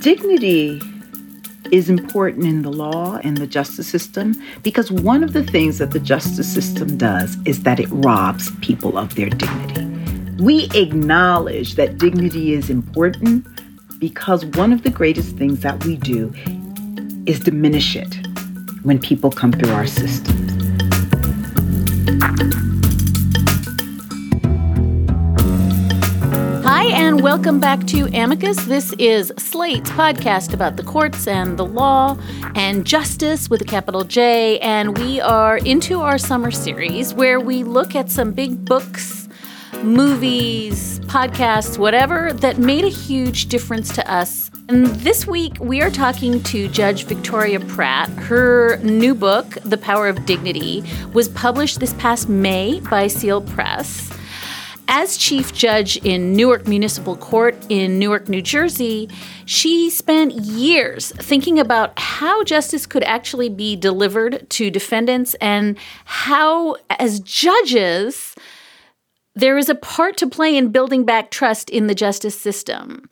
Dignity is important in the law and the justice system because one of the things that the justice system does is that it robs people of their dignity. We acknowledge that dignity is important because one of the greatest things that we do is diminish it when people come through our systems. Welcome back to Amicus. This is Slate's podcast about the courts and the law and justice with a capital J. And we are into our summer series where we look at some big books, movies, podcasts, whatever that made a huge difference to us. And this week we are talking to Judge Victoria Pratt. Her new book, The Power of Dignity, was published this past May by Seal Press. As chief judge in Newark Municipal Court in Newark, New Jersey, she spent years thinking about how justice could actually be delivered to defendants and how, as judges, there is a part to play in building back trust in the justice system.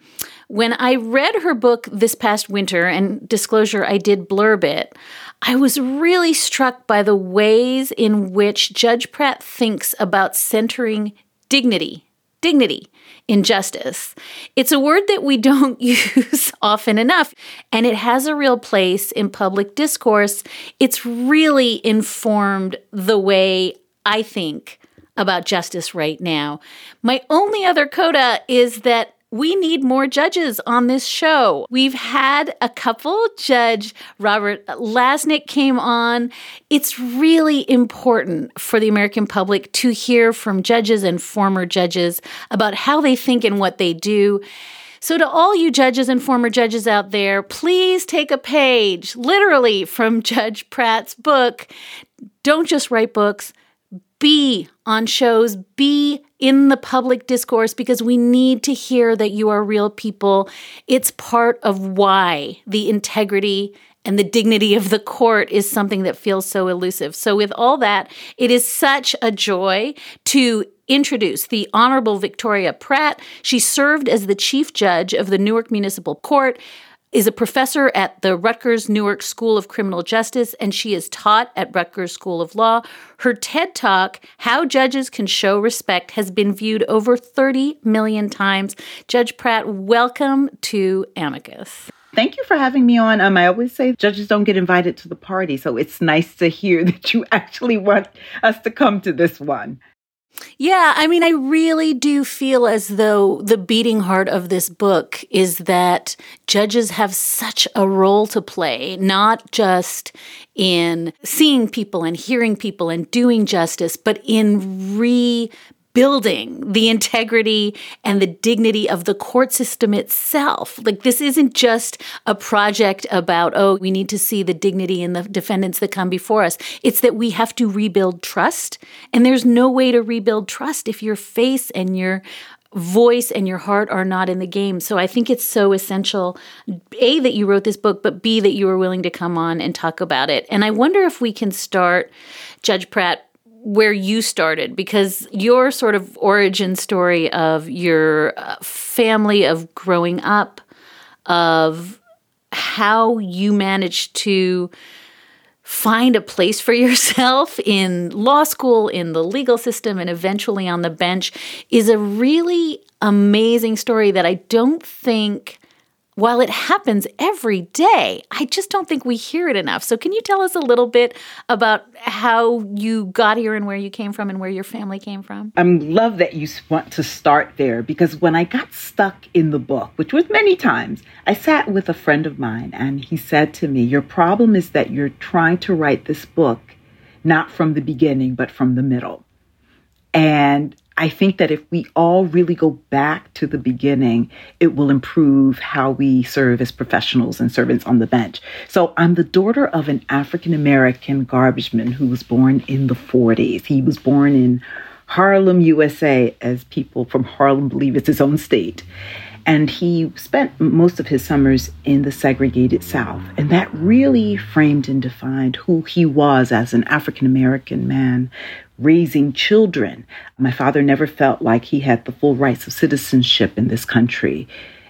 When I read her book this past winter, and disclosure, I did blurb it, I was really struck by the ways in which Judge Pratt thinks about centering dignity, dignity injustice. It's a word that we don't use often enough, and it has a real place in public discourse. It's really informed the way I think about justice right now. My only other coda is that we need more judges on this show. We've had a couple. Judge Robert Lasnik came on. It's really important for the American public to hear from judges and former judges about how they think and what they do. So, to all you judges and former judges out there, please take a page, literally, from Judge Pratt's book. Don't just write books, be on shows, be in the public discourse because we need to hear that you are real people. It's part of why the integrity and the dignity of the court is something that feels so elusive. So, with all that, it is such a joy to introduce the Honorable Victoria Pratt. She served as the chief judge of the Newark Municipal Court is a professor at the Rutgers Newark School of Criminal Justice, and she is taught at Rutgers School of Law. Her TED Talk, How Judges Can Show Respect, has been viewed over 30 million times. Judge Pratt, welcome to Amicus. Thank you for having me on. Um, I always say judges don't get invited to the party, so it's nice to hear that you actually want us to come to this one. Yeah, I mean, I really do feel as though the beating heart of this book is that judges have such a role to play, not just in seeing people and hearing people and doing justice, but in re building the integrity and the dignity of the court system itself. Like, this isn't just a project about, oh, we need to see the dignity in the defendants that come before us. It's that we have to rebuild trust. And there's no way to rebuild trust if your face and your voice and your heart are not in the game. So I think it's so essential, A, that you wrote this book, but B, that you were willing to come on and talk about it. And I wonder if we can start, Judge Pratt, where you started because your sort of origin story of your uh, family of growing up of how you managed to find a place for yourself in law school in the legal system and eventually on the bench is a really amazing story that I don't think while it happens every day, I just don't think we hear it enough. So, can you tell us a little bit about how you got here and where you came from and where your family came from? I love that you want to start there because when I got stuck in the book, which was many times, I sat with a friend of mine and he said to me, Your problem is that you're trying to write this book not from the beginning, but from the middle. And I think that if we all really go back to the beginning, it will improve how we serve as professionals and servants on the bench. So I'm the daughter of an African American garbageman who was born in the 40s. He was born in Harlem, USA, as people from Harlem believe it's his own state. And he spent most of his summers in the segregated South. And that really framed and defined who he was as an African American man raising children. My father never felt like he had the full rights of citizenship in this country.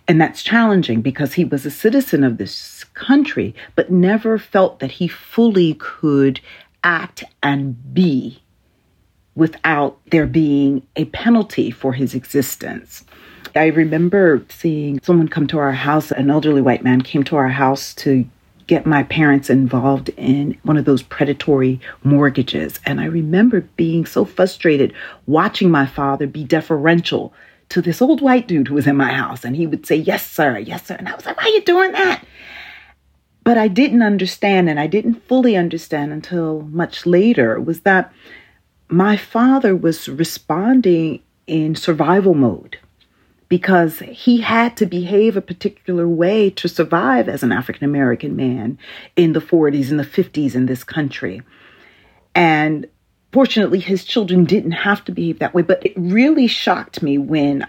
And that's challenging because he was a citizen of this country, but never felt that he fully could act and be without there being a penalty for his existence. I remember seeing someone come to our house, an elderly white man came to our house to get my parents involved in one of those predatory mortgages. And I remember being so frustrated watching my father be deferential to this old white dude who was in my house. And he would say, Yes, sir, yes, sir. And I was like, Why are you doing that? But I didn't understand, and I didn't fully understand until much later, was that my father was responding in survival mode because he had to behave a particular way to survive as an African American man in the 40s and the 50s in this country. And fortunately, his children didn't have to behave that way. But it really shocked me when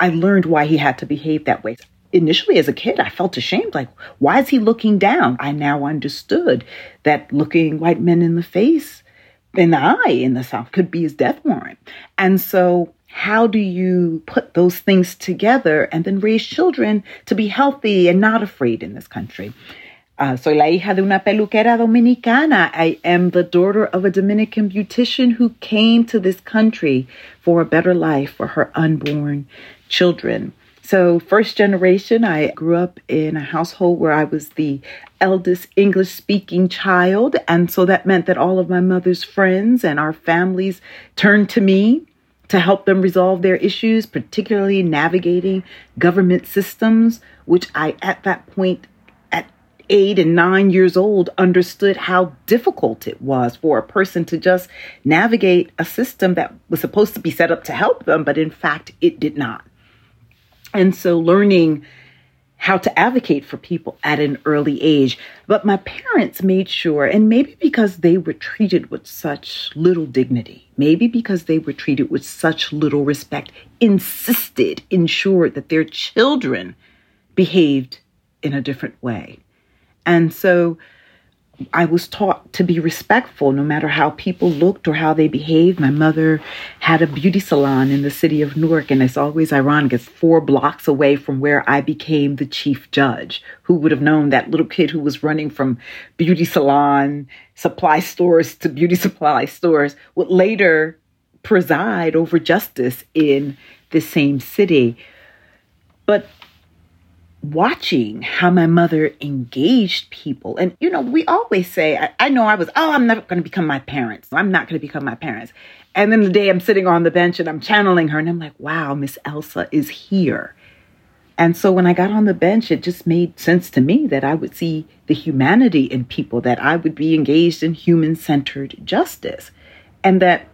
I learned why he had to behave that way. Initially, as a kid, I felt ashamed. Like, why is he looking down? I now understood that looking white men in the face, in the eye in the South, could be his death warrant. And so how do you put those things together and then raise children to be healthy and not afraid in this country? Uh, soy la hija de una peluquera dominicana. I am the daughter of a Dominican beautician who came to this country for a better life for her unborn children. So, first generation, I grew up in a household where I was the eldest English speaking child. And so that meant that all of my mother's friends and our families turned to me to help them resolve their issues, particularly navigating government systems, which I, at that point, at eight and nine years old, understood how difficult it was for a person to just navigate a system that was supposed to be set up to help them, but in fact, it did not. And so learning how to advocate for people at an early age. But my parents made sure, and maybe because they were treated with such little dignity, maybe because they were treated with such little respect, insisted, ensured that their children behaved in a different way. And so I was taught to be respectful no matter how people looked or how they behaved. My mother had a beauty salon in the city of Newark, and it's always ironic. It's four blocks away from where I became the chief judge. Who would have known that little kid who was running from beauty salon supply stores to beauty supply stores would later preside over justice in the same city? But watching how my mother engaged people. And, you know, we always say, I, I know I was, oh, I'm never going to become my parents. I'm not going to become my parents. And then the day I'm sitting on the bench and I'm channeling her and I'm like, wow, Miss Elsa is here. And so when I got on the bench, it just made sense to me that I would see the humanity in people, that I would be engaged in human centered justice, and that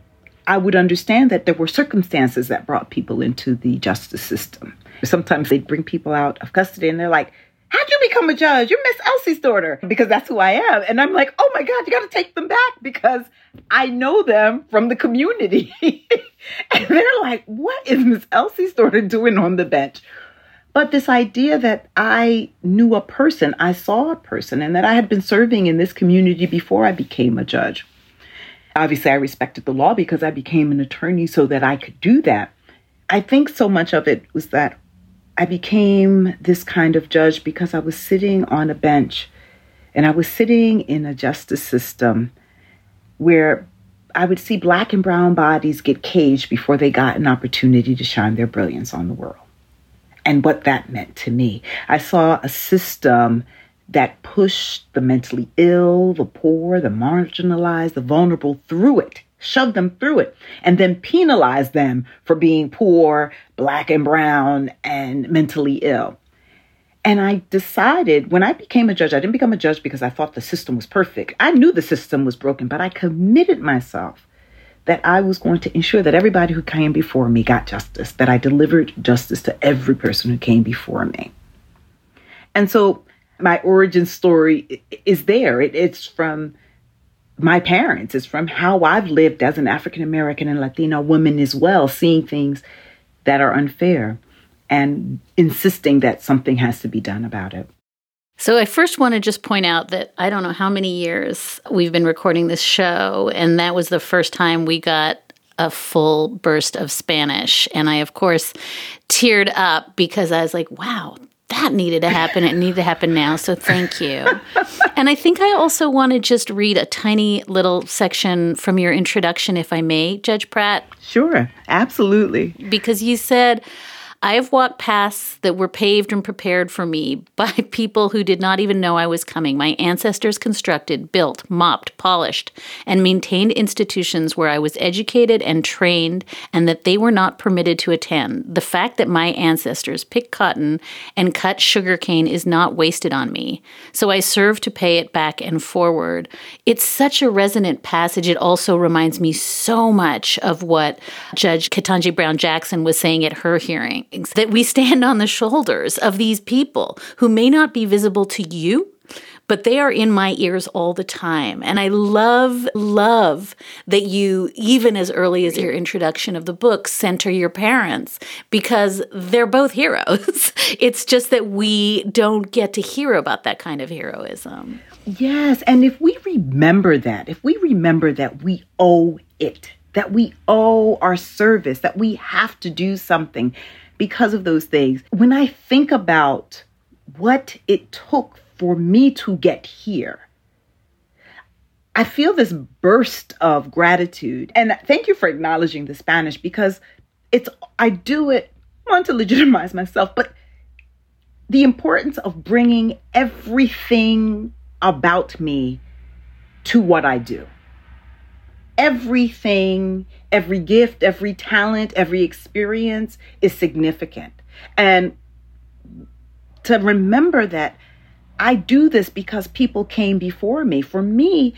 I would understand that there were circumstances that brought people into the justice system. Sometimes they'd bring people out of custody and they're like, How'd you become a judge? You're Miss Elsie's daughter because that's who I am. And I'm like, oh my God, you got to take them back because I know them from the community. and they're like, what is Miss Elsie's daughter doing on the bench? But this idea that I knew a person, I saw a person, and that I had been serving in this community before I became a judge. Obviously, I respected the law because I became an attorney so that I could do that. I think so much of it was that I became this kind of judge because I was sitting on a bench and I was sitting in a justice system where I would see black and brown bodies get caged before they got an opportunity to shine their brilliance on the world. And what that meant to me. I saw a system that pushed the mentally ill, the poor, the marginalized, the vulnerable through it shove them through it, and then penalize them for being poor, black and brown, and mentally ill. And I decided when I became a judge, I didn't become a judge because I thought the system was perfect. I knew the system was broken, but I committed myself that I was going to ensure that everybody who came before me got justice, that I delivered justice to every person who came before me. And so my origin story is there. It, it's from my parents, it's from how I've lived as an African American and Latino woman as well, seeing things that are unfair and insisting that something has to be done about it. So, I first want to just point out that I don't know how many years we've been recording this show, and that was the first time we got a full burst of Spanish. And I, of course, teared up because I was like, wow, that needed to happen. It needed to happen now. So thank you. and I think I also want to just read a tiny little section from your introduction, if I may, Judge Pratt. Sure, absolutely. Because you said, I have walked paths that were paved and prepared for me by people who did not even know I was coming. My ancestors constructed, built, mopped, polished, and maintained institutions where I was educated and trained and that they were not permitted to attend. The fact that my ancestors picked cotton and cut sugarcane is not wasted on me. So I serve to pay it back and forward. It's such a resonant passage. It also reminds me so much of what Judge Ketanji Brown Jackson was saying at her hearing that we stand on the shoulders of these people who may not be visible to you, but they are in my ears all the time. And I love, love that you, even as early as your introduction of the book, center your parents because they're both heroes. it's just that we don't get to hear about that kind of heroism. Yes. And if we remember that, if we remember that we owe it, that we owe our service, that we have to do something because of those things. When I think about what it took for me to get here, I feel this burst of gratitude. And thank you for acknowledging the Spanish because it's, I do it, want to legitimize myself, but the importance of bringing everything about me to what I do everything, every gift, every talent, every experience is significant. And to remember that I do this because people came before me. For me,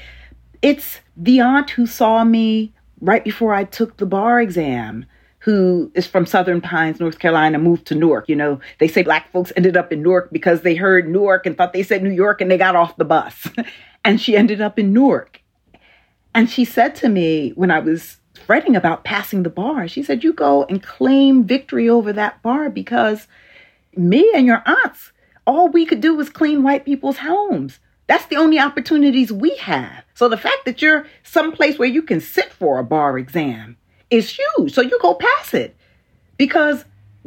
it's the aunt who saw me right before I took the bar exam, who is from Southern Pines, North Carolina, moved to Newark. You know, they say black folks ended up in Newark because they heard Newark and thought they said New York and they got off the bus. and she ended up in Newark. And she said to me when I was fretting about passing the bar, she said, You go and claim victory over that bar because me and your aunts, all we could do was clean white people's homes. That's the only opportunities we have. So the fact that you're someplace where you can sit for a bar exam is huge. So you go pass it because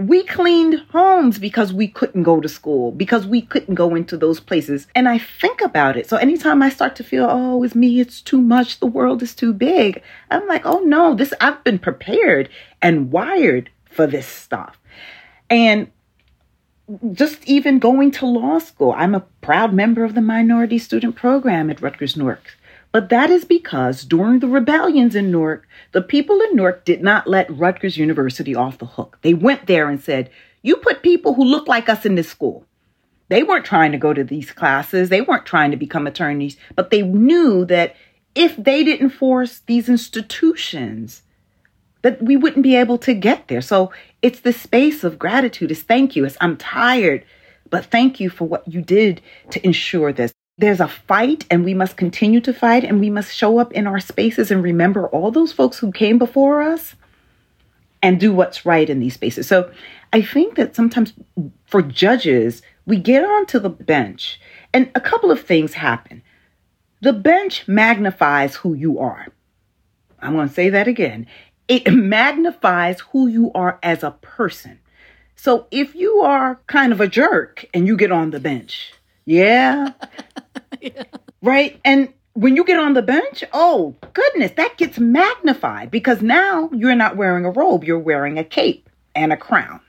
we cleaned homes because we couldn't go to school, because we couldn't go into those places. And I think about it. So anytime I start to feel, oh, it's me, it's too much, the world is too big, I'm like, oh no, this I've been prepared and wired for this stuff. And just even going to law school, I'm a proud member of the minority student program at Rutgers Newark. But that is because during the rebellions in Newark, the people in Newark did not let Rutgers University off the hook. They went there and said, You put people who look like us in this school. They weren't trying to go to these classes, they weren't trying to become attorneys, but they knew that if they didn't force these institutions, that we wouldn't be able to get there. So it's the space of gratitude. It's thank you. It's I'm tired, but thank you for what you did to ensure this there's a fight and we must continue to fight and we must show up in our spaces and remember all those folks who came before us and do what's right in these spaces. So I think that sometimes for judges, we get onto the bench and a couple of things happen. The bench magnifies who you are. I'm going to say that again. It magnifies who you are as a person. So if you are kind of a jerk and you get on the bench, yeah. Yeah. Right. And when you get on the bench, oh, goodness, that gets magnified because now you're not wearing a robe, you're wearing a cape and a crown.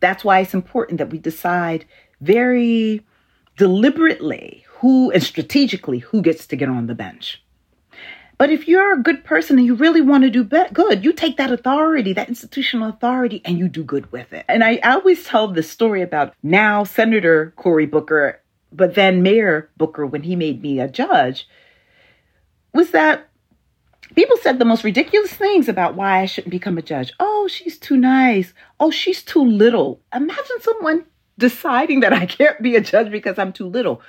That's why it's important that we decide very deliberately who and strategically who gets to get on the bench. But if you're a good person and you really want to do be- good, you take that authority, that institutional authority, and you do good with it. And I, I always tell this story about now Senator Cory Booker, but then Mayor Booker, when he made me a judge, was that people said the most ridiculous things about why I shouldn't become a judge. Oh, she's too nice. Oh, she's too little. Imagine someone deciding that I can't be a judge because I'm too little.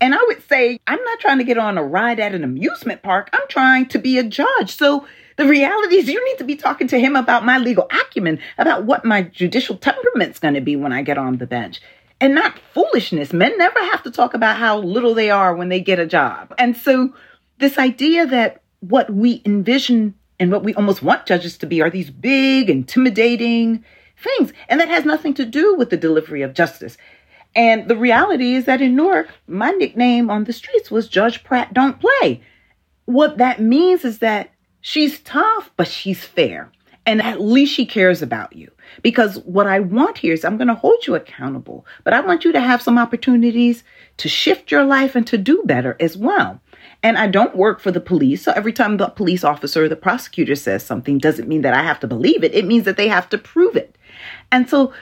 And I would say, I'm not trying to get on a ride at an amusement park. I'm trying to be a judge. So the reality is, you need to be talking to him about my legal acumen, about what my judicial temperament's going to be when I get on the bench. And not foolishness. Men never have to talk about how little they are when they get a job. And so, this idea that what we envision and what we almost want judges to be are these big, intimidating things. And that has nothing to do with the delivery of justice. And the reality is that in Newark, my nickname on the streets was Judge Pratt Don't Play. What that means is that she's tough, but she's fair. And at least she cares about you. Because what I want here is I'm going to hold you accountable, but I want you to have some opportunities to shift your life and to do better as well. And I don't work for the police. So every time the police officer or the prosecutor says something doesn't mean that I have to believe it. It means that they have to prove it. And so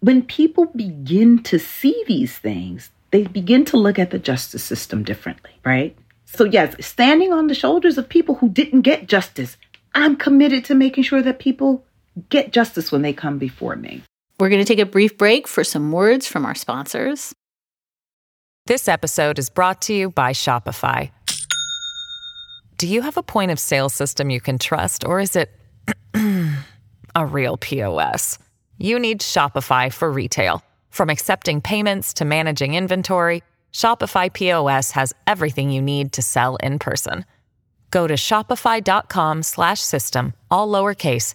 when people begin to see these things, they begin to look at the justice system differently, right? So, yes, standing on the shoulders of people who didn't get justice, I'm committed to making sure that people get justice when they come before me. We're going to take a brief break for some words from our sponsors. This episode is brought to you by Shopify. Do you have a point of sale system you can trust, or is it a real POS? You need Shopify for retail. From accepting payments to managing inventory, Shopify POS has everything you need to sell in person. Go to shopify.com/system all lowercase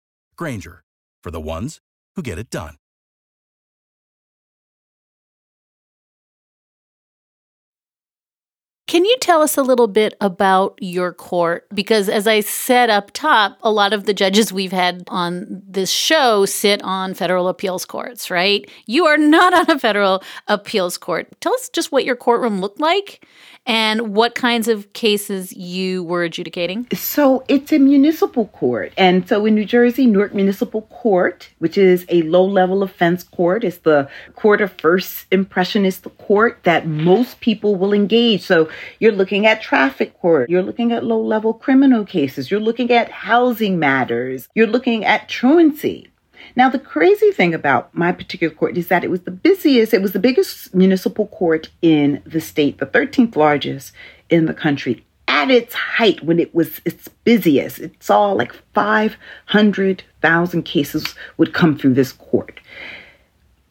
Grainger, for the ones who get it done. Can you tell us a little bit about your court? Because as I said up top, a lot of the judges we've had on this show sit on federal appeals courts, right? You are not on a federal appeals court. Tell us just what your courtroom looked like and what kinds of cases you were adjudicating? So it's a municipal court. And so in New Jersey, Newark Municipal Court, which is a low level offense court, is the court of first impression, is the court that most people will engage. So you're looking at traffic court, you're looking at low level criminal cases, you're looking at housing matters, you're looking at truancy. Now, the crazy thing about my particular court is that it was the busiest, it was the biggest municipal court in the state, the 13th largest in the country at its height when it was its busiest. It saw like 500,000 cases would come through this court.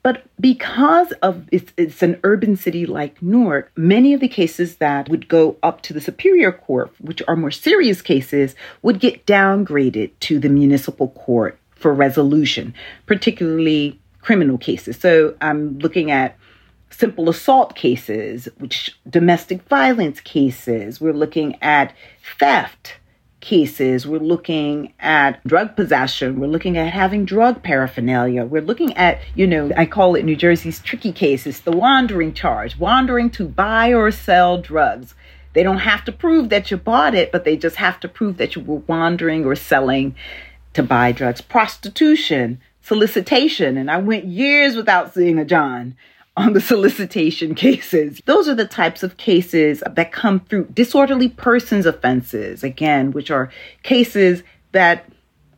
But because of it's, it's, an urban city like Newark, many of the cases that would go up to the Superior Court, which are more serious cases, would get downgraded to the municipal court for resolution, particularly criminal cases. So I'm looking at simple assault cases, which domestic violence cases. We're looking at theft cases. We're looking at drug possession. We're looking at having drug paraphernalia. We're looking at, you know, I call it New Jersey's tricky cases, the wandering charge, wandering to buy or sell drugs. They don't have to prove that you bought it, but they just have to prove that you were wandering or selling to buy drugs, prostitution, solicitation. And I went years without seeing a John on the solicitation cases. Those are the types of cases that come through disorderly persons offenses, again, which are cases that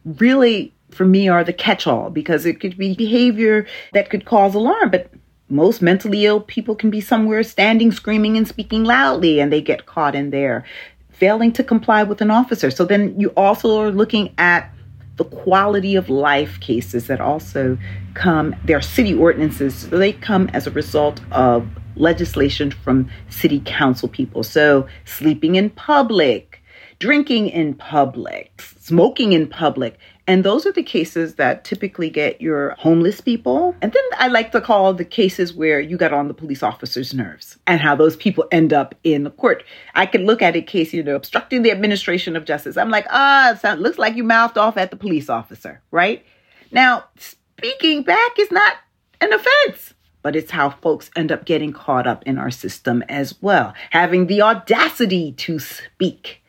really, for me, are the catch all because it could be behavior that could cause alarm, but most mentally ill people can be somewhere standing, screaming, and speaking loudly, and they get caught in there, failing to comply with an officer. So then you also are looking at the quality of life cases that also come, there are city ordinances, so they come as a result of legislation from city council people. So sleeping in public, drinking in public, smoking in public. And those are the cases that typically get your homeless people. And then I like to call the cases where you got on the police officer's nerves and how those people end up in the court. I can look at a case, you know, obstructing the administration of justice. I'm like, ah, it looks like you mouthed off at the police officer, right? Now, speaking back is not an offense but it's how folks end up getting caught up in our system as well. Having the audacity to speak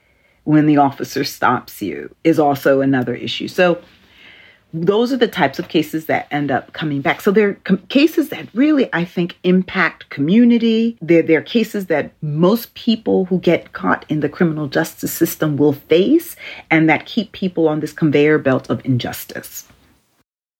when the officer stops you is also another issue. So, those are the types of cases that end up coming back. So they're com- cases that really, I think, impact community. They're, they're cases that most people who get caught in the criminal justice system will face and that keep people on this conveyor belt of injustice.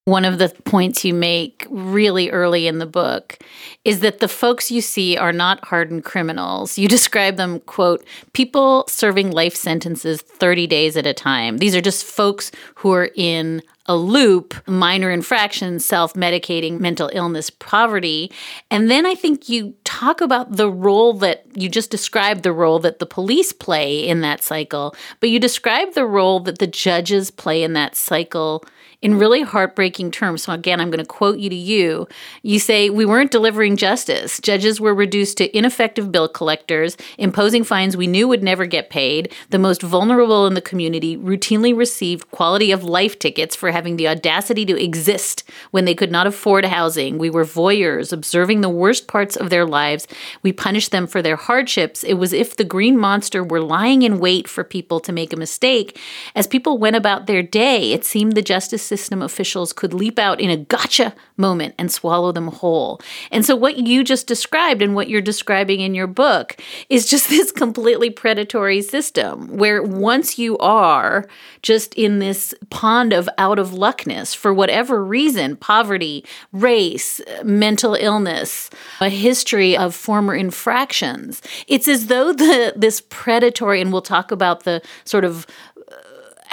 One of the points you make really early in the book is that the folks you see are not hardened criminals. You describe them, quote, people serving life sentences 30 days at a time. These are just folks who are in a loop, minor infractions, self medicating, mental illness, poverty. And then I think you talk about the role that you just described the role that the police play in that cycle, but you describe the role that the judges play in that cycle in really heartbreaking terms. So, again, I'm going to quote you to you. You say, We weren't delivering justice. Judges were reduced to ineffective bill collectors, imposing fines we knew would never get paid. The most vulnerable in the community routinely received quality of life tickets for having the audacity to exist when they could not afford housing. We were voyeurs, observing the worst parts of their lives. We punished them for their hardships. It was if the green monster were lying in wait for people to make a mistake. As people went about their day, it seemed the justice system officials could leap out in a gotcha moment and swallow them whole. And so, what you just described and what you're describing in your book is just this completely predatory system where once you are just in this pond of out of luckness for whatever reason poverty, race, mental illness, a history of former infractions it's as though the this predatory and we'll talk about the sort of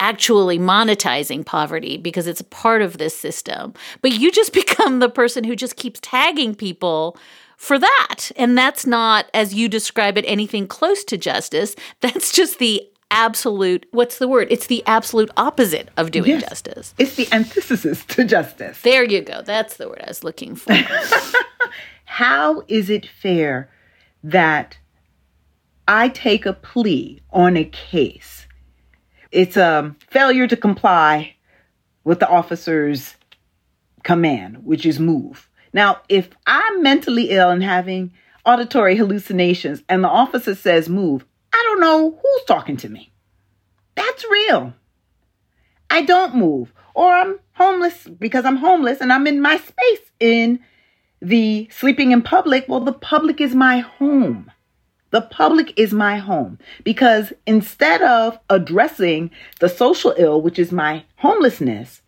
actually monetizing poverty because it's a part of this system. But you just become the person who just keeps tagging people for that. And that's not, as you describe it, anything close to justice. That's just the absolute what's the word it's the absolute opposite of doing yes. justice it's the antithesis to justice there you go that's the word i was looking for how is it fair that i take a plea on a case it's a failure to comply with the officer's command, which is move. Now, if I'm mentally ill and having auditory hallucinations and the officer says move, I don't know who's talking to me. That's real. I don't move. Or I'm homeless because I'm homeless and I'm in my space in the sleeping in public. Well, the public is my home. The public is my home because instead of addressing the social ill, which is my homelessness,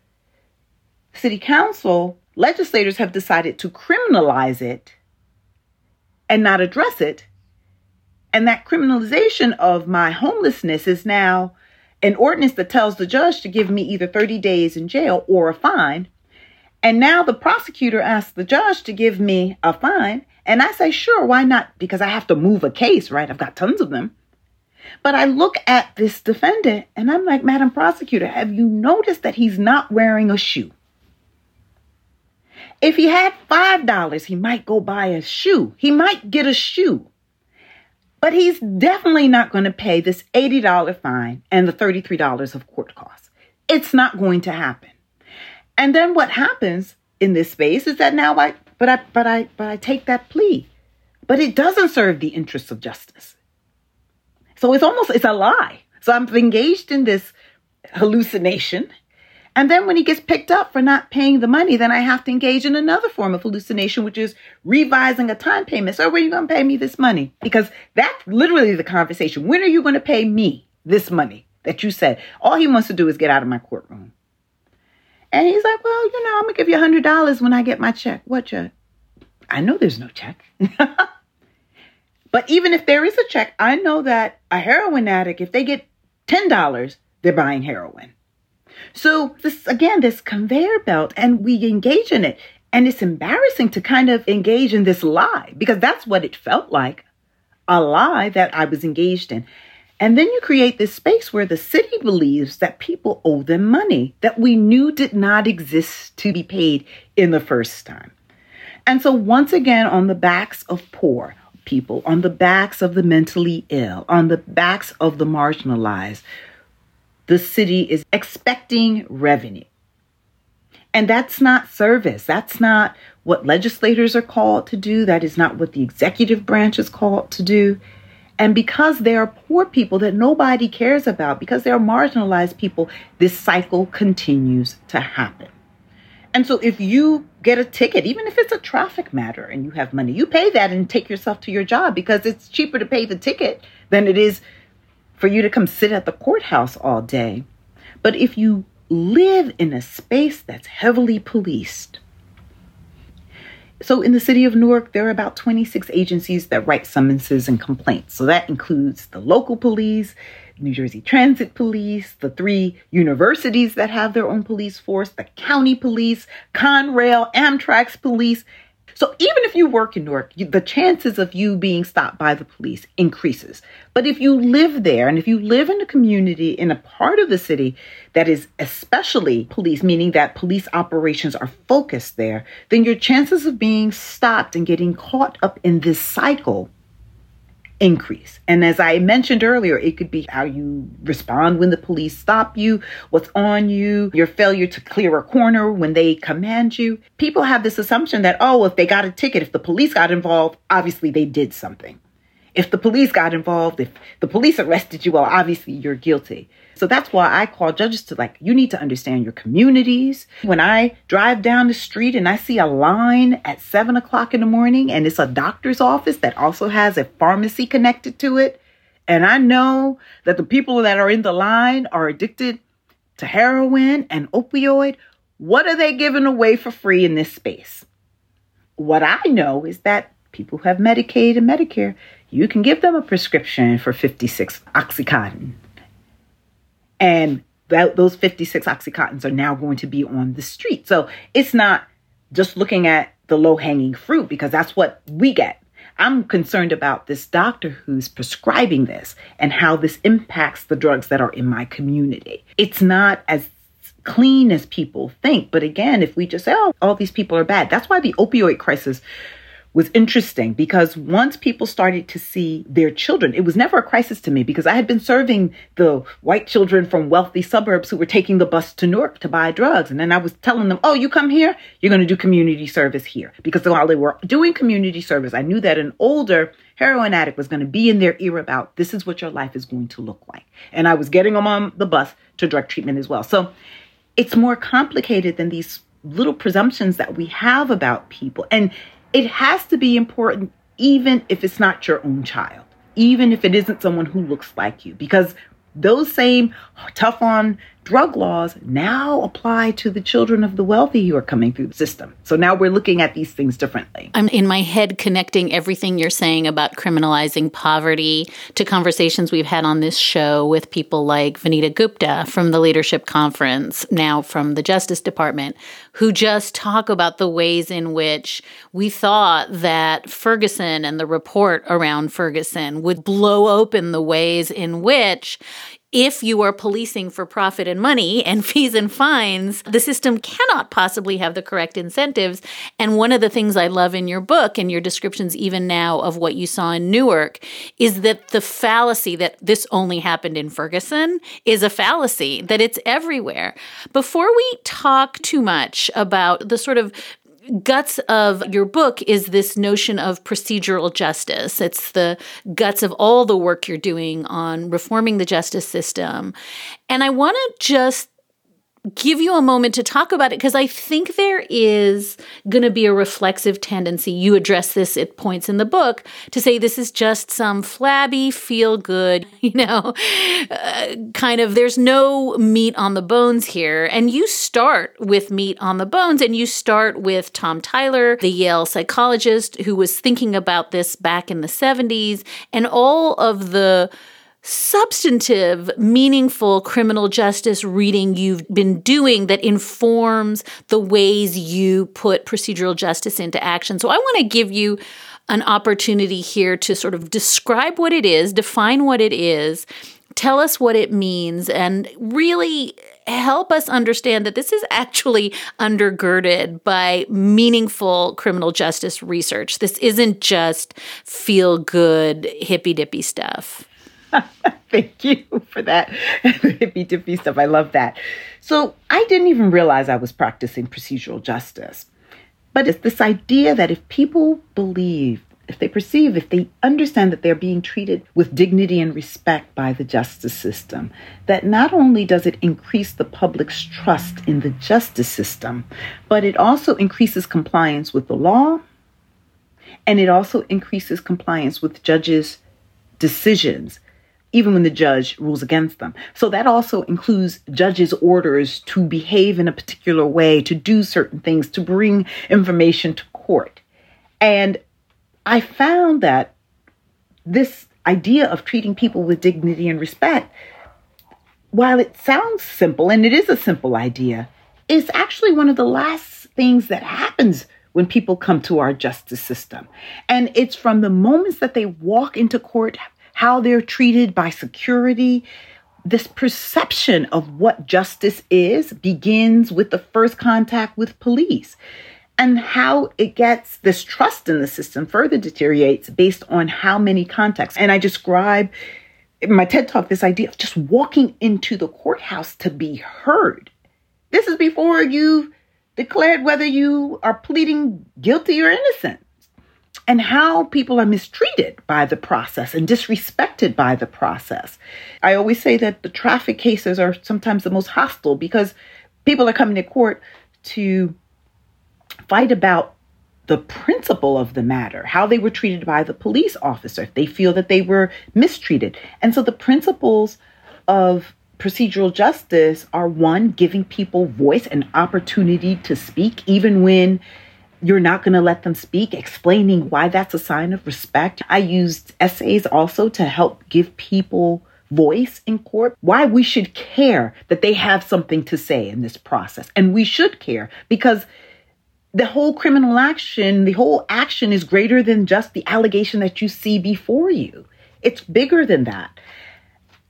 city council legislators have decided to criminalize it and not address it. And that criminalization of my homelessness is now an ordinance that tells the judge to give me either 30 days in jail or a fine. And now the prosecutor asks the judge to give me a fine. And I say, sure, why not? Because I have to move a case, right? I've got tons of them. But I look at this defendant and I'm like, Madam Prosecutor, have you noticed that he's not wearing a shoe? If he had $5, he might go buy a shoe. He might get a shoe. But he's definitely not going to pay this $80 fine and the $33 of court costs. It's not going to happen. And then what happens in this space is that now I but I but I but I take that plea. But it doesn't serve the interests of justice. So it's almost it's a lie. So I'm engaged in this hallucination. And then when he gets picked up for not paying the money, then I have to engage in another form of hallucination, which is revising a time payment. So when are you going to pay me this money? Because that's literally the conversation. When are you going to pay me this money that you said? All he wants to do is get out of my courtroom. And he's like, well, you know, I'm to give you a $100 when I get my check. What check? I know there's no check. but even if there is a check, I know that a heroin addict, if they get $10, they're buying heroin. So this, again, this conveyor belt and we engage in it. And it's embarrassing to kind of engage in this lie because that's what it felt like a lie that I was engaged in. And then you create this space where the city believes that people owe them money that we knew did not exist to be paid in the first time. And so, once again, on the backs of poor people, on the backs of the mentally ill, on the backs of the marginalized, the city is expecting revenue. And that's not service. That's not what legislators are called to do. That is not what the executive branch is called to do. And because they are poor people that nobody cares about, because they are marginalized people, this cycle continues to happen. And so if you get a ticket, even if it's a traffic matter and you have money, you pay that and take yourself to your job because it's cheaper to pay the ticket than it is for you to come sit at the courthouse all day. But if you live in a space that's heavily policed, so in the city of Newark, there are about 26 agencies that write summonses and complaints. So that includes the local police, New Jersey Transit Police, the three universities that have their own police force, the county police, Conrail, Amtrak's police. So even if you work in Newark, the chances of you being stopped by the police increases. But if you live there and if you live in a community in a part of the city that is especially police, meaning that police operations are focused there, then your chances of being stopped and getting caught up in this cycle increase. And as I mentioned earlier, it could be how you respond when the police stop you, what's on you, your failure to clear a corner when they command you. People have this assumption that, oh, if they got a ticket, if the police got involved, obviously they did something. If the police got involved, if the police arrested you, well, obviously you're guilty. So that's why I call judges to like, you need to understand your communities. When I drive down the street and I see a line at seven o'clock in the morning and it's a doctor's office that also has a pharmacy connected to it, and I know that the people that are in the line are addicted to heroin and opioid, what are they giving away for free in this space? What I know is that people who have Medicaid and Medicare, you can give them a prescription for 56 Oxycontin and that, those 56 Oxycontins are now going to be on the street. So it's not just looking at the low hanging fruit because that's what we get. I'm concerned about this doctor who's prescribing this and how this impacts the drugs that are in my community. It's not as clean as people think. But again, if we just say, oh, all these people are bad, that's why the opioid crisis was interesting because once people started to see their children, it was never a crisis to me because I had been serving the white children from wealthy suburbs who were taking the bus to Newark to buy drugs. And then I was telling them, oh, you come here, you're going to do community service here. Because while they were doing community service, I knew that an older heroin addict was going to be in their ear about this is what your life is going to look like. And I was getting them on the bus to drug treatment as well. So it's more complicated than these little presumptions that we have about people. And it has to be important even if it's not your own child, even if it isn't someone who looks like you, because those same tough on drug laws now apply to the children of the wealthy who are coming through the system. So now we're looking at these things differently. I'm in my head connecting everything you're saying about criminalizing poverty to conversations we've had on this show with people like Vanita Gupta from the Leadership Conference, now from the Justice Department, who just talk about the ways in which we thought that Ferguson and the report around Ferguson would blow open the ways in which if you are policing for profit and money and fees and fines, the system cannot possibly have the correct incentives. And one of the things I love in your book and your descriptions, even now, of what you saw in Newark is that the fallacy that this only happened in Ferguson is a fallacy, that it's everywhere. Before we talk too much about the sort of guts of your book is this notion of procedural justice. It's the guts of all the work you're doing on reforming the justice system. And I want to just give you a moment to talk about it because I think there is going to be a reflexive tendency. You address this at points in the book to say this is just some flabby, feel good, you know, uh, kind of, there's no meat on the bones here. And you start with meat on the bones and you start with Tom Tyler, the Yale psychologist who was thinking about this back in the 70s and all of the substantive, meaningful criminal justice reading you've been doing that informs the ways you put procedural justice into action. So I want to give you an opportunity here to sort of describe what it is, define what it is, tell us what it means, and really help us understand that this is actually undergirded by meaningful criminal justice research. This isn't just feel good, hippy dippy stuff. Thank you for that hippy dippy stuff. I love that. So I didn't even realize I was practicing procedural justice. But it's this idea that if people believe, if they perceive, if they understand that they're being treated with dignity and respect by the justice system, that not only does it increase the public's trust in the justice system, but it also increases compliance with the law and it also increases compliance with judges' decisions even when the judge rules against them. So that also includes judges' orders to behave in a particular way, to do certain things, to bring information to court. And I found that this idea of treating people with dignity and respect, while it sounds simple, and it is a simple idea, is actually one of the last things that happens when people come to our justice system. And it's from the moments that they walk into court how they're treated by security. This perception of what justice is begins with the first contact with police. And how it gets this trust in the system further deteriorates based on how many contacts. And I describe in my TED talk this idea of just walking into the courthouse to be heard. This is before you've declared whether you are pleading guilty or innocent and how people are mistreated by the process and disrespected by the process. I always say that the traffic cases are sometimes the most hostile because people are coming to court to fight about the principle of the matter, how they were treated by the police officer, if they feel that they were mistreated. And so the principles of procedural justice are one, giving people voice and opportunity to speak, even when you're not going to let them speak, explaining why that's a sign of respect. I used essays also to help give people voice in court, why we should care that they have something to say in this process. And we should care because the whole criminal action, the whole action is greater than just the allegation that you see before you. It's bigger than that.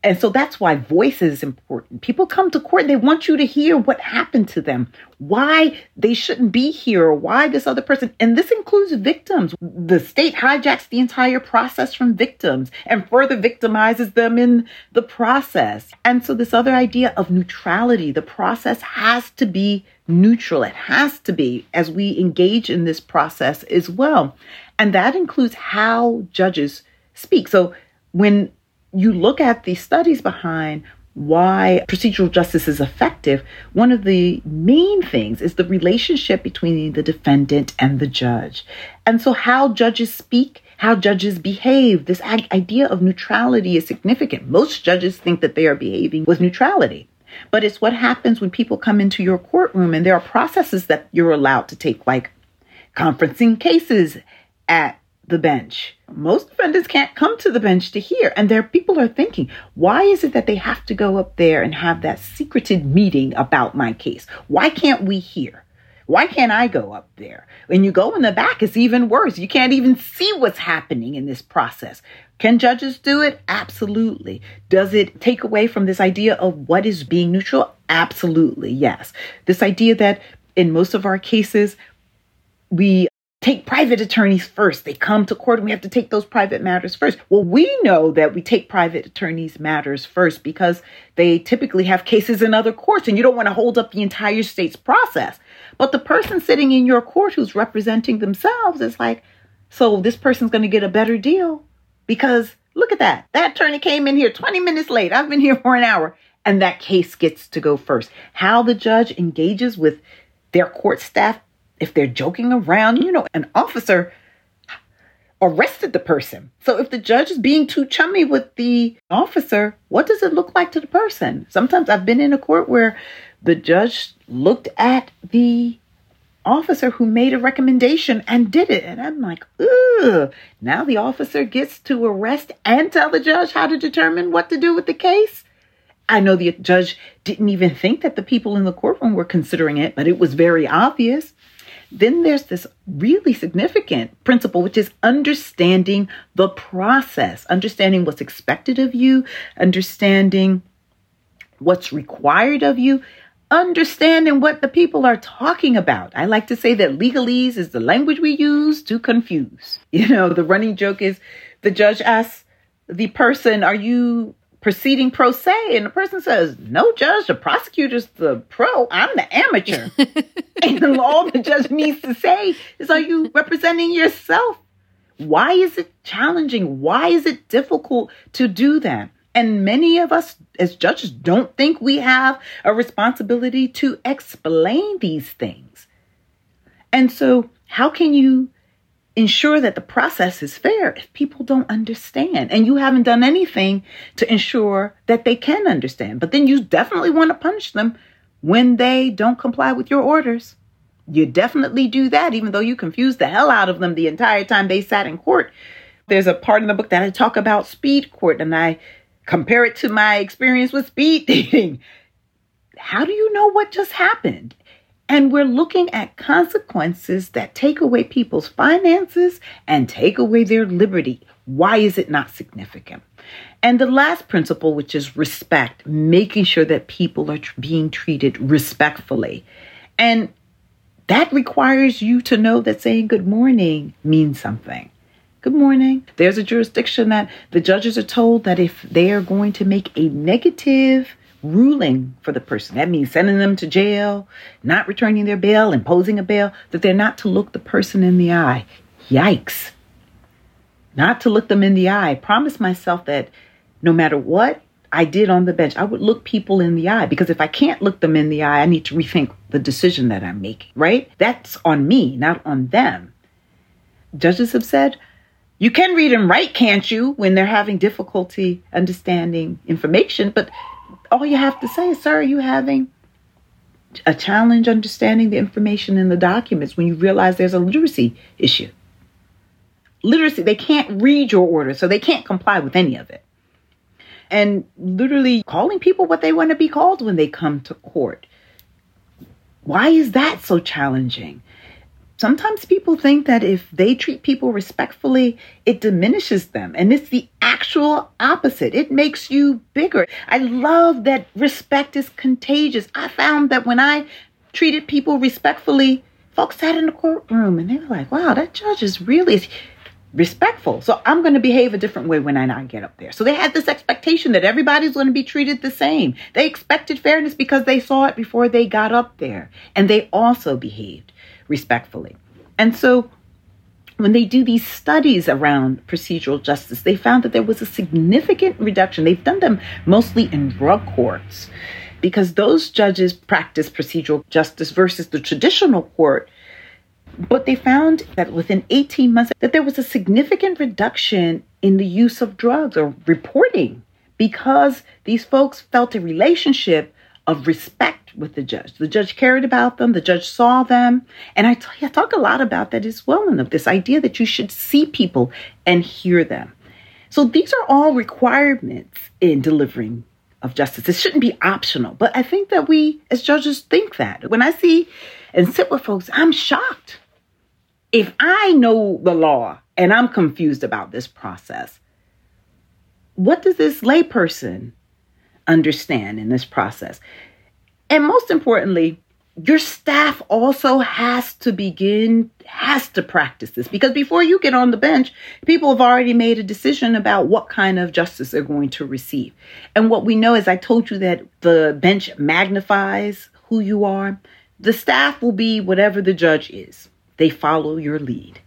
And so that's why voice is important. People come to court, they want you to hear what happened to them, why they shouldn't be here, or why this other person, and this includes victims. The state hijacks the entire process from victims and further victimizes them in the process. And so, this other idea of neutrality, the process has to be neutral. It has to be as we engage in this process as well. And that includes how judges speak. So, when you look at the studies behind why procedural justice is effective, one of the main things is the relationship between the defendant and the judge. And so, how judges speak, how judges behave, this idea of neutrality is significant. Most judges think that they are behaving with neutrality. But it's what happens when people come into your courtroom and there are processes that you're allowed to take, like conferencing cases at the bench. Most defendants can't come to the bench to hear. And there people are thinking, why is it that they have to go up there and have that secreted meeting about my case? Why can't we hear? Why can't I go up there? When you go in the back, it's even worse. You can't even see what's happening in this process. Can judges do it? Absolutely. Does it take away from this idea of what is being neutral? Absolutely, yes. This idea that in most of our cases, we take private attorneys first. They come to court and we have to take those private matters first. Well, we know that we take private attorneys' matters first because they typically have cases in other courts and you don't want to hold up the entire state's process. But the person sitting in your court who's representing themselves is like, so this person's going to get a better deal because look at that. That attorney came in here 20 minutes late. I've been here for an hour. And that case gets to go first. How the judge engages with their court staff if they're joking around, you know, an officer arrested the person. So if the judge is being too chummy with the officer, what does it look like to the person? Sometimes I've been in a court where the judge looked at the officer who made a recommendation and did it. And I'm like, ugh. Now the officer gets to arrest and tell the judge how to determine what to do with the case. I know the judge didn't even think that the people in the courtroom were considering it, but it was very obvious. Then there's this really significant principle, which is understanding the process, understanding what's expected of you, understanding what's required of you, understanding what the people are talking about. I like to say that legalese is the language we use to confuse. You know, the running joke is the judge asks the person, Are you proceeding pro se? And the person says, No, judge, the prosecutor's the pro, I'm the amateur. and all the judge needs to say is, Are you representing yourself? Why is it challenging? Why is it difficult to do that? And many of us as judges don't think we have a responsibility to explain these things. And so, how can you ensure that the process is fair if people don't understand and you haven't done anything to ensure that they can understand? But then you definitely want to punish them when they don't comply with your orders. You definitely do that, even though you confused the hell out of them the entire time they sat in court. There's a part in the book that I talk about speed court, and I compare it to my experience with speed dating. How do you know what just happened? And we're looking at consequences that take away people's finances and take away their liberty. Why is it not significant? And the last principle, which is respect, making sure that people are being treated respectfully. And that requires you to know that saying good morning means something. Good morning. There's a jurisdiction that the judges are told that if they are going to make a negative ruling for the person, that means sending them to jail, not returning their bail, imposing a bail, that they're not to look the person in the eye. Yikes. Not to look them in the eye. I promised myself that no matter what I did on the bench, I would look people in the eye because if I can't look them in the eye, I need to rethink the decision that I'm making, right? That's on me, not on them. Judges have said, you can read and write, can't you, when they're having difficulty understanding information? But all you have to say is, sir, are you having a challenge understanding the information in the documents when you realize there's a literacy issue? Literacy, they can't read your order, so they can't comply with any of it. And literally calling people what they want to be called when they come to court. Why is that so challenging? Sometimes people think that if they treat people respectfully, it diminishes them. And it's the actual opposite. It makes you bigger. I love that respect is contagious. I found that when I treated people respectfully, folks sat in the courtroom and they were like, wow, that judge is really respectful. So I'm going to behave a different way when I get up there. So they had this expectation that everybody's going to be treated the same. They expected fairness because they saw it before they got up there. And they also behaved respectfully. And so when they do these studies around procedural justice, they found that there was a significant reduction. They've done them mostly in drug courts because those judges practice procedural justice versus the traditional court. But they found that within 18 months that there was a significant reduction in the use of drugs or reporting because these folks felt a relationship of respect with the judge. The judge cared about them, the judge saw them. And I, t- I talk a lot about that as well, and of this idea that you should see people and hear them. So these are all requirements in delivering of justice. It shouldn't be optional. But I think that we as judges think that. When I see and sit with folks, I'm shocked. If I know the law and I'm confused about this process, what does this layperson understand in this process. And most importantly, your staff also has to begin, has to practice this because before you get on the bench, people have already made a decision about what kind of justice they're going to receive. And what we know is I told you that the bench magnifies who you are. The staff will be whatever the judge is, they follow your lead.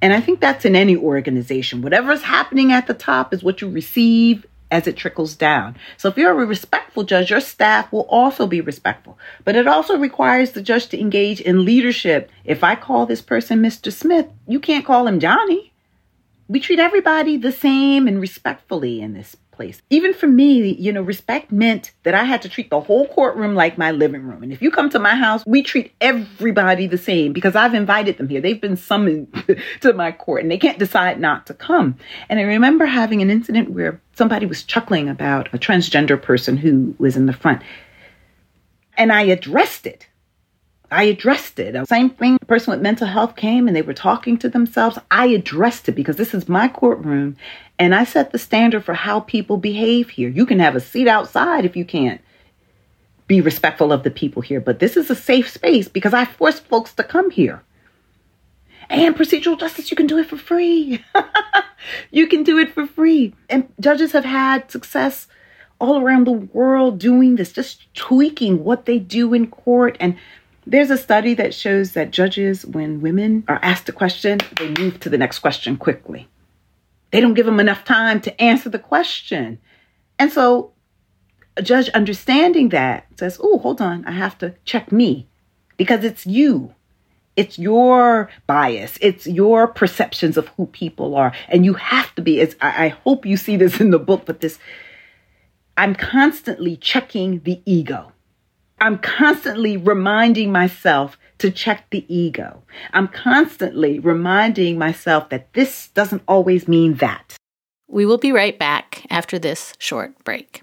And I think that's in any organization. Whatever's happening at the top is what you receive as it trickles down. So if you're a respectful judge, your staff will also be respectful. But it also requires the judge to engage in leadership. If I call this person Mr. Smith, you can't call him Johnny. We treat everybody the same and respectfully in this place. Even for me, you know, respect meant that I had to treat the whole courtroom like my living room. And if you come to my house, we treat everybody the same because I've invited them here. They've been summoned to my court and they can't decide not to come. And I remember having an incident where somebody was chuckling about a transgender person who was in the front. And I addressed it. I addressed it. Same thing, person with mental health came and they were talking to themselves. I addressed it because this is my courtroom and I set the standard for how people behave here. You can have a seat outside if you can't be respectful of the people here, but this is a safe space because I force folks to come here. And procedural justice, you can do it for free. you can do it for free. And judges have had success all around the world doing this, just tweaking what they do in court. And there's a study that shows that judges, when women are asked a question, they move to the next question quickly. They don't give them enough time to answer the question. And so a judge understanding that says, oh, hold on, I have to check me because it's you. It's your bias. It's your perceptions of who people are. And you have to be, as I, I hope you see this in the book, but this, I'm constantly checking the ego. I'm constantly reminding myself to check the ego. I'm constantly reminding myself that this doesn't always mean that. We will be right back after this short break.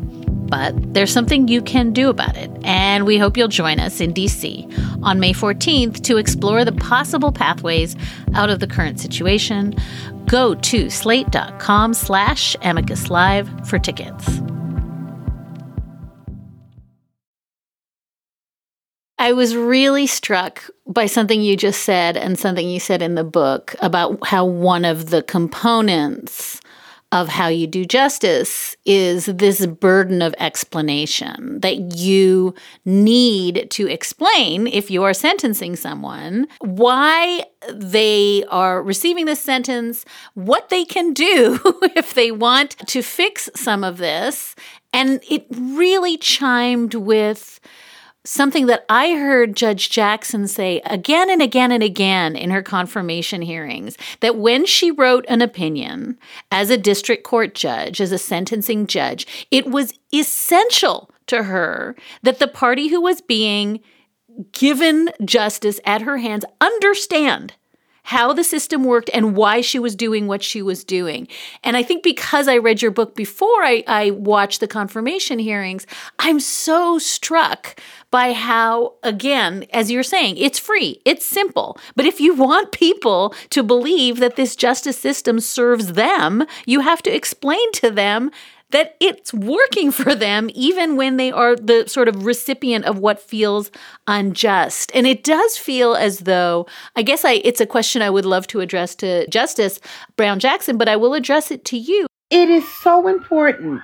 But there's something you can do about it, and we hope you'll join us in DC on May 14th to explore the possible pathways out of the current situation. Go to slate.com slash amicus live for tickets. I was really struck by something you just said and something you said in the book about how one of the components of how you do justice is this burden of explanation that you need to explain if you are sentencing someone why they are receiving this sentence, what they can do if they want to fix some of this. And it really chimed with something that I heard Judge Jackson say again and again and again in her confirmation hearings that when she wrote an opinion as a district court judge, as a sentencing judge, it was essential to her that the party who was being given justice at her hands understand how the system worked and why she was doing what she was doing. And I think because I read your book before I, I watched the confirmation hearings, I'm so struck by how, again, as you're saying, it's free, it's simple. But if you want people to believe that this justice system serves them, you have to explain to them that it's working for them even when they are the sort of recipient of what feels unjust. And it does feel as though I guess I it's a question I would love to address to Justice Brown Jackson, but I will address it to you. It is so important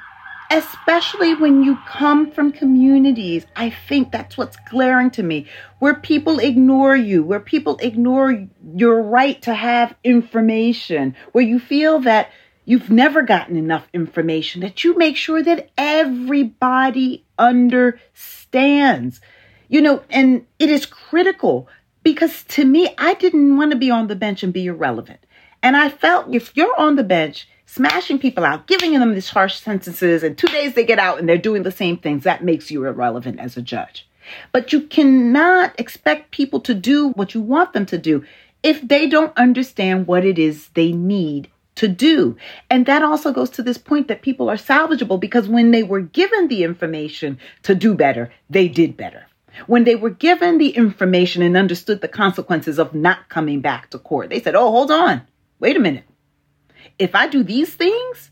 especially when you come from communities. I think that's what's glaring to me, where people ignore you, where people ignore your right to have information, where you feel that you've never gotten enough information, that you make sure that everybody understands. You know, and it is critical because to me, I didn't want to be on the bench and be irrelevant. And I felt if you're on the bench, smashing people out, giving them these harsh sentences, and two days they get out and they're doing the same things, that makes you irrelevant as a judge. But you cannot expect people to do what you want them to do if they don't understand what it is they need to do. And that also goes to this point that people are salvageable because when they were given the information to do better, they did better. When they were given the information and understood the consequences of not coming back to court, they said, Oh, hold on. Wait a minute. If I do these things,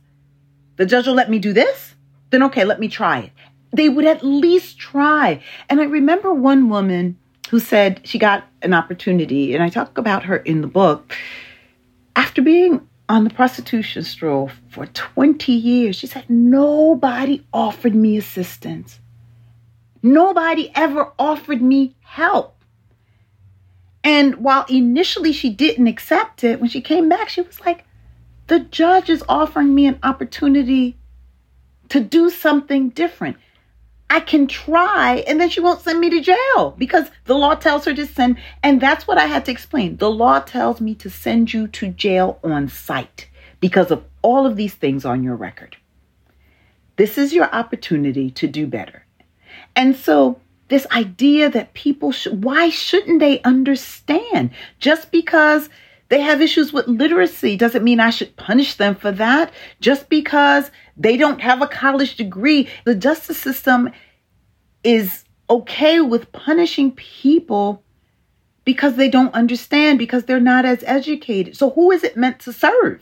the judge will let me do this? Then okay, let me try it. They would at least try. And I remember one woman who said she got an opportunity, and I talk about her in the book. After being on the prostitution stroll for 20 years, she said, Nobody offered me assistance. Nobody ever offered me help. And while initially she didn't accept it, when she came back, she was like, The judge is offering me an opportunity to do something different. I can try, and then she won't send me to jail because the law tells her to send. And that's what I had to explain. The law tells me to send you to jail on sight because of all of these things on your record. This is your opportunity to do better. And so, this idea that people should, why shouldn't they understand? Just because they have issues with literacy doesn't mean I should punish them for that. Just because they don't have a college degree, the justice system is okay with punishing people because they don't understand, because they're not as educated. So, who is it meant to serve?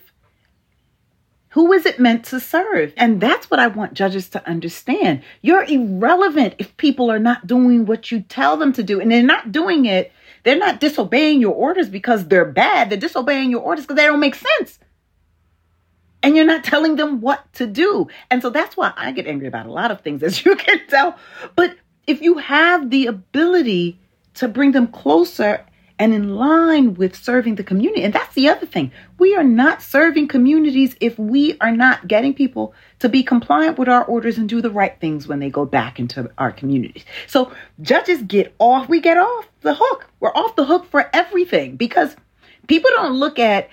Who is it meant to serve? And that's what I want judges to understand. You're irrelevant if people are not doing what you tell them to do. And they're not doing it, they're not disobeying your orders because they're bad. They're disobeying your orders because they don't make sense. And you're not telling them what to do. And so that's why I get angry about a lot of things, as you can tell. But if you have the ability to bring them closer and in line with serving the community. And that's the other thing. We are not serving communities if we are not getting people to be compliant with our orders and do the right things when they go back into our communities. So judges get off, we get off the hook. We're off the hook for everything because people don't look at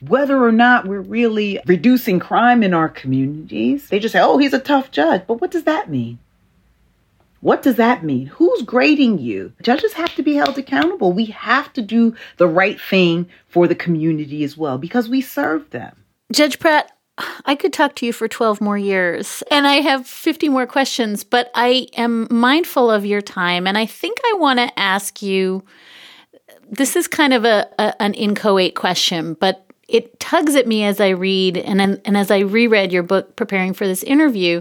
whether or not we're really reducing crime in our communities. They just say, oh, he's a tough judge. But what does that mean? What does that mean? Who's grading you? Judges have to be held accountable. We have to do the right thing for the community as well because we serve them. Judge Pratt, I could talk to you for 12 more years and I have 50 more questions, but I am mindful of your time and I think I want to ask you this is kind of a, a an inchoate question, but it tugs at me as I read and and as I reread your book preparing for this interview.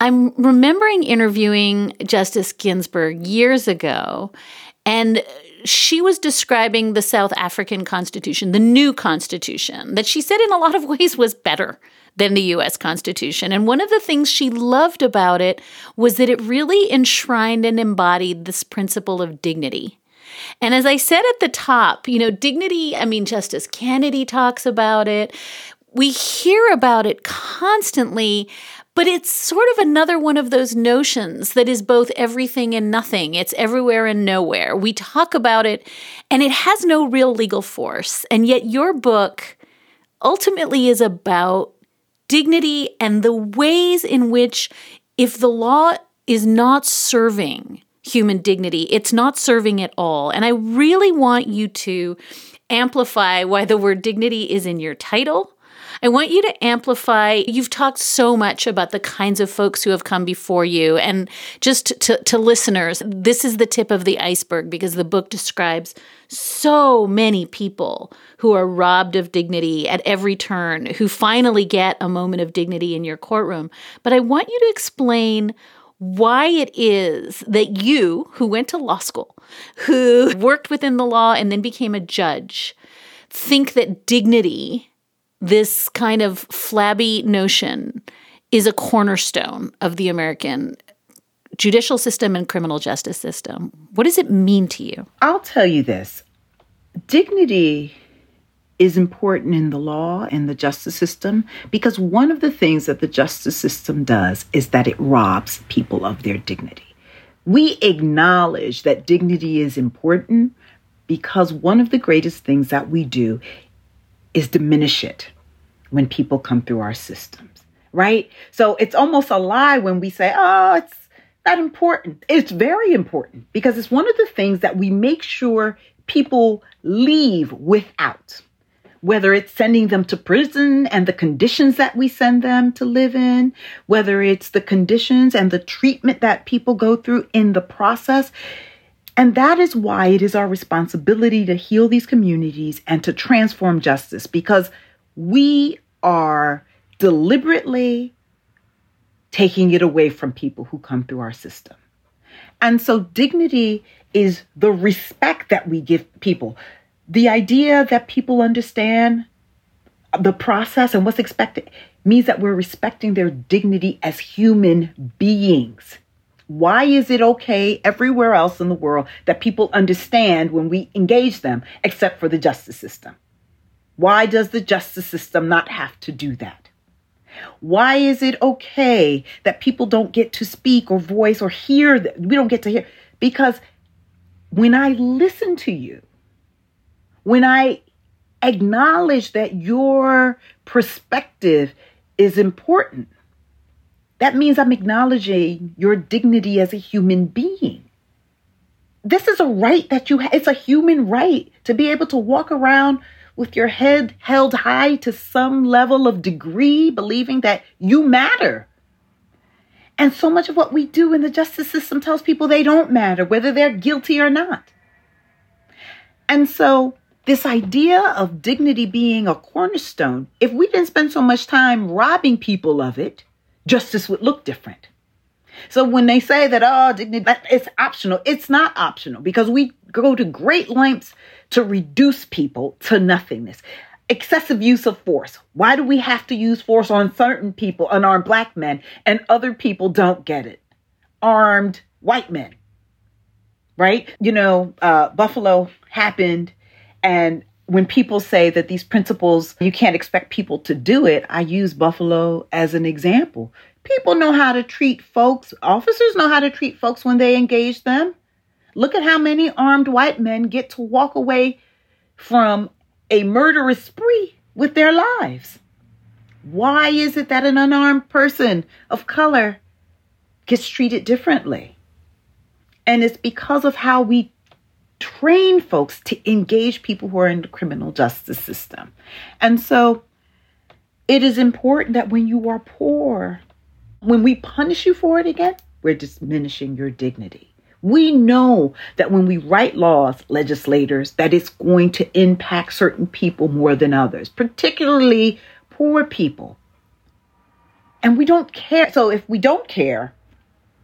I'm remembering interviewing Justice Ginsburg years ago, and she was describing the South African Constitution, the new Constitution, that she said in a lot of ways was better than the US Constitution. And one of the things she loved about it was that it really enshrined and embodied this principle of dignity. And as I said at the top, you know, dignity, I mean, Justice Kennedy talks about it. We hear about it constantly, but it's sort of another one of those notions that is both everything and nothing. It's everywhere and nowhere. We talk about it and it has no real legal force. And yet, your book ultimately is about dignity and the ways in which, if the law is not serving human dignity, it's not serving at all. And I really want you to amplify why the word dignity is in your title I want you to amplify. You've talked so much about the kinds of folks who have come before you. And just to, to listeners, this is the tip of the iceberg because the book describes so many people who are robbed of dignity at every turn, who finally get a moment of dignity in your courtroom. But I want you to explain why it is that you, who went to law school, who worked within the law and then became a judge, think that dignity this kind of flabby notion is a cornerstone of the American judicial system and criminal justice system. What does it mean to you? I'll tell you this dignity is important in the law and the justice system because one of the things that the justice system does is that it robs people of their dignity. We acknowledge that dignity is important because one of the greatest things that we do is diminish it when people come through our systems, right? So it's almost a lie when we say, oh, it's not important. It's very important because it's one of the things that we make sure people leave without. whether it's sending them to prison and the conditions that we send them to live in, whether it's the conditions and the treatment that people go through in the process. And that is why it is our responsibility to heal these communities and to transform justice because we are deliberately taking it away from people who come through our system. And so dignity is the respect that we give people. The idea that people understand the process and what's expected means that we're respecting their dignity as human beings. Why is it okay everywhere else in the world that people understand when we engage them, except for the justice system? Why does the justice system not have to do that? Why is it okay that people don't get to speak or voice or hear? That we don't get to hear because when I listen to you, when I acknowledge that your perspective is important, that means I'm acknowledging your dignity as a human being. This is a right that you have. It's a human right to be able to walk around with your head held high to some level of degree, believing that you matter. And so much of what we do in the justice system tells people they don't matter, whether they're guilty or not. And so, this idea of dignity being a cornerstone, if we didn't spend so much time robbing people of it, justice would look different. So when they say that, oh, dignity, it's optional, it's not optional because we go to great lengths to reduce people to nothingness. Excessive use of force. Why do we have to use force on certain people, unarmed black men, and other people don't get it? Armed white men. Right? You know, uh, Buffalo happened, and when people say that these principles, you can't expect people to do it, I use Buffalo as an example. People know how to treat folks, officers know how to treat folks when they engage them. Look at how many armed white men get to walk away from a murderous spree with their lives. Why is it that an unarmed person of color gets treated differently? And it's because of how we train folks to engage people who are in the criminal justice system. And so it is important that when you are poor, when we punish you for it again, we're diminishing your dignity. We know that when we write laws, legislators, that it's going to impact certain people more than others, particularly poor people. And we don't care. So if we don't care,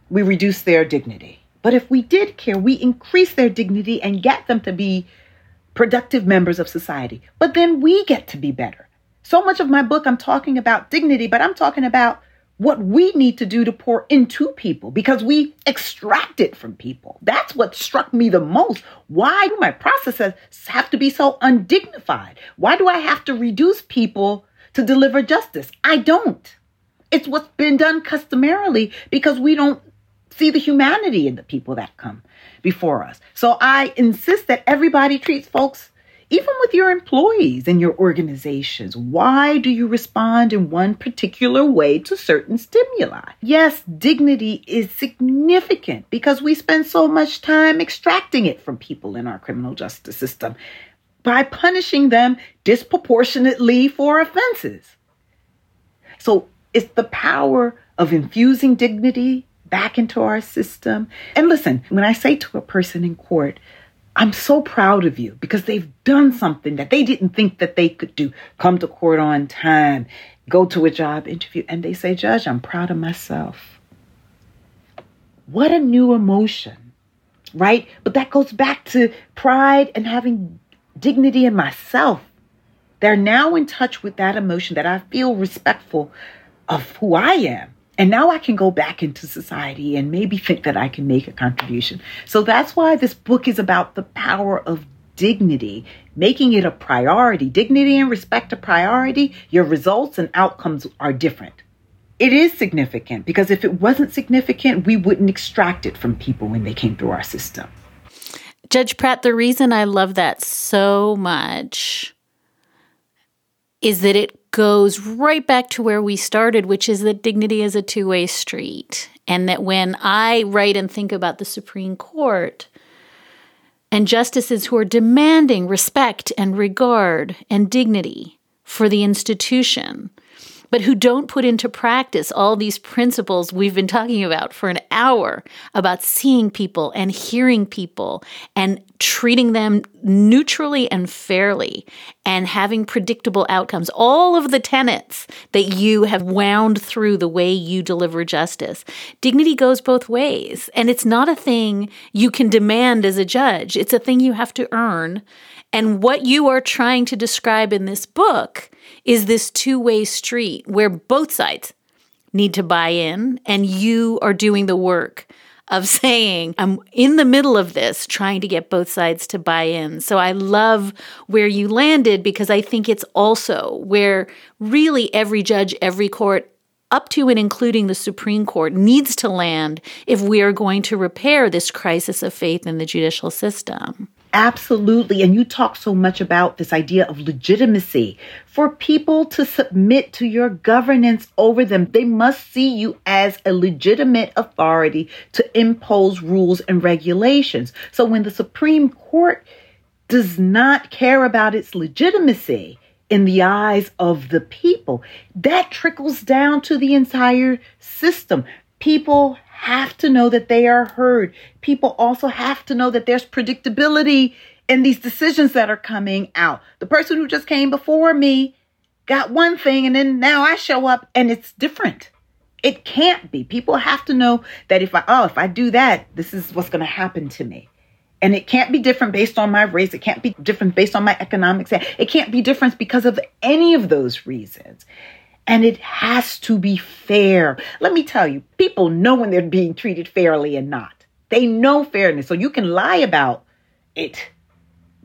we reduce their dignity. But if we did care, we increase their dignity and get them to be productive members of society. But then we get to be better. So much of my book, I'm talking about dignity, but I'm talking about what we need to do to pour into people because we extract it from people. That's what struck me the most. Why do my processes have to be so undignified? Why do I have to reduce people to deliver justice? I don't. It's what's been done customarily because we don't see the humanity in the people that come before us. So I insist that everybody treats folks even with your employees and your organizations, why do you respond in one particular way to certain stimuli? Yes, dignity is significant because we spend so much time extracting it from people in our criminal justice system by punishing them disproportionately for offenses. So it's the power of infusing dignity back into our system. And listen, when I say to a person in court, I'm so proud of you because they've done something that they didn't think that they could do. Come to court on time, go to a job interview, and they say, Judge, I'm proud of myself. What a new emotion, right? But that goes back to pride and having dignity in myself. They're now in touch with that emotion that I feel respectful of who I am. And now I can go back into society and maybe think that I can make a contribution. So that's why this book is about the power of dignity, making it a priority. Dignity and respect a priority, your results and outcomes are different. It is significant because if it wasn't significant, we wouldn't extract it from people when they came through our system. Judge Pratt, the reason I love that so much is that it goes right back to where we started, which is that dignity is a two way street. And that when I write and think about the Supreme Court, and justices who are demanding respect and regard and dignity for the institution but who don't put into practice all these principles we've been talking about for an hour about seeing people and hearing people and treating them neutrally and fairly and having predictable outcomes. All of the tenets that you have wound through the way you deliver justice. Dignity goes both ways, and it's not a thing you can demand as a judge, it's a thing you have to earn. And what you are trying to describe in this book is this two way street where both sides need to buy in, and you are doing the work of saying, I'm in the middle of this, trying to get both sides to buy in. So I love where you landed because I think it's also where really every judge, every court, up to and including the Supreme Court, needs to land if we are going to repair this crisis of faith in the judicial system. Absolutely. And you talk so much about this idea of legitimacy. For people to submit to your governance over them, they must see you as a legitimate authority to impose rules and regulations. So when the Supreme Court does not care about its legitimacy, in the eyes of the people. That trickles down to the entire system. People have to know that they are heard. People also have to know that there's predictability in these decisions that are coming out. The person who just came before me got one thing and then now I show up and it's different. It can't be. People have to know that if I, oh, if I do that, this is what's going to happen to me. And it can't be different based on my race. It can't be different based on my economics. It can't be different because of any of those reasons. And it has to be fair. Let me tell you, people know when they're being treated fairly and not. They know fairness. So you can lie about it.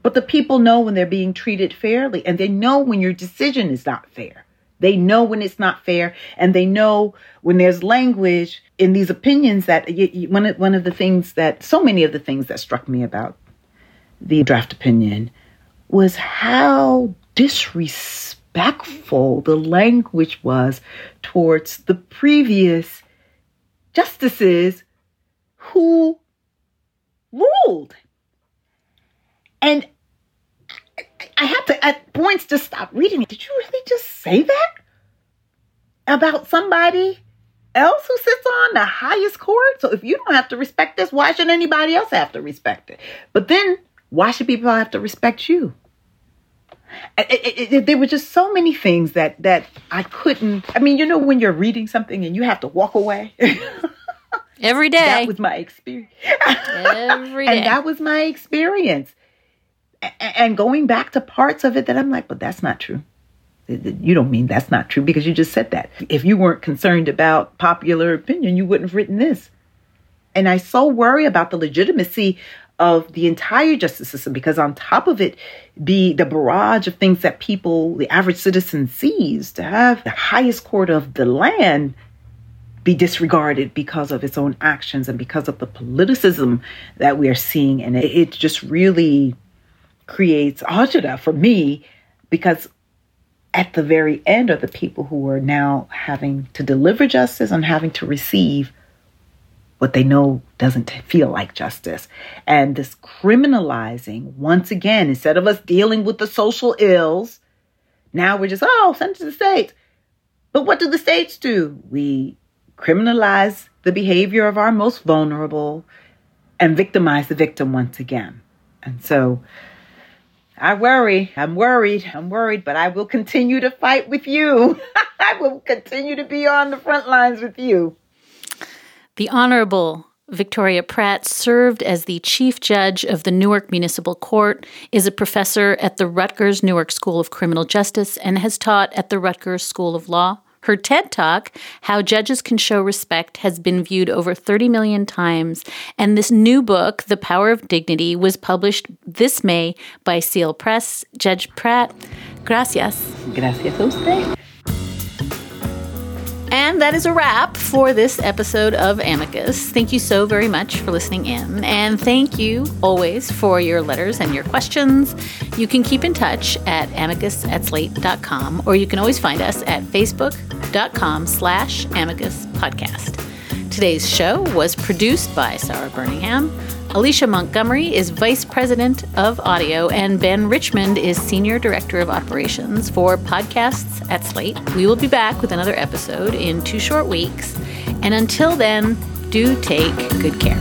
But the people know when they're being treated fairly and they know when your decision is not fair. They know when it's not fair and they know when there's language in these opinions that one of, one of the things that so many of the things that struck me about the draft opinion was how disrespectful respectful the language was towards the previous justices who ruled. And I had to, at points, just stop reading it. Did you really just say that about somebody else who sits on the highest court? So if you don't have to respect this, why should anybody else have to respect it? But then, why should people have to respect you? It, it, it, there were just so many things that that I couldn't. I mean, you know, when you're reading something and you have to walk away. Every day. That was my experience. Every day. and that was my experience. And going back to parts of it that I'm like, but that's not true. You don't mean that's not true because you just said that. If you weren't concerned about popular opinion, you wouldn't have written this. And I so worry about the legitimacy of the entire justice system because on top of it be the barrage of things that people the average citizen sees to have the highest court of the land be disregarded because of its own actions and because of the politicism that we are seeing. And it, it just really creates agita for me because at the very end are the people who are now having to deliver justice and having to receive what they know doesn't feel like justice. And this criminalizing, once again, instead of us dealing with the social ills, now we're just, oh, send it to the states. But what do the states do? We criminalize the behavior of our most vulnerable and victimize the victim once again. And so I worry. I'm worried. I'm worried, but I will continue to fight with you. I will continue to be on the front lines with you. The Honorable Victoria Pratt served as the Chief Judge of the Newark Municipal Court, is a professor at the Rutgers Newark School of Criminal Justice, and has taught at the Rutgers School of Law. Her TED Talk, How Judges Can Show Respect, has been viewed over 30 million times. And this new book, The Power of Dignity, was published this May by Seal Press. Judge Pratt, gracias. Gracias a usted. And that is a wrap for this episode of Amicus. Thank you so very much for listening in. And thank you always for your letters and your questions. You can keep in touch at amicus at slate.com, or you can always find us at facebook.com slash amicus podcast. Today's show was produced by Sarah Burningham. Alicia Montgomery is Vice President of Audio, and Ben Richmond is Senior Director of Operations for Podcasts at Slate. We will be back with another episode in two short weeks. And until then, do take good care.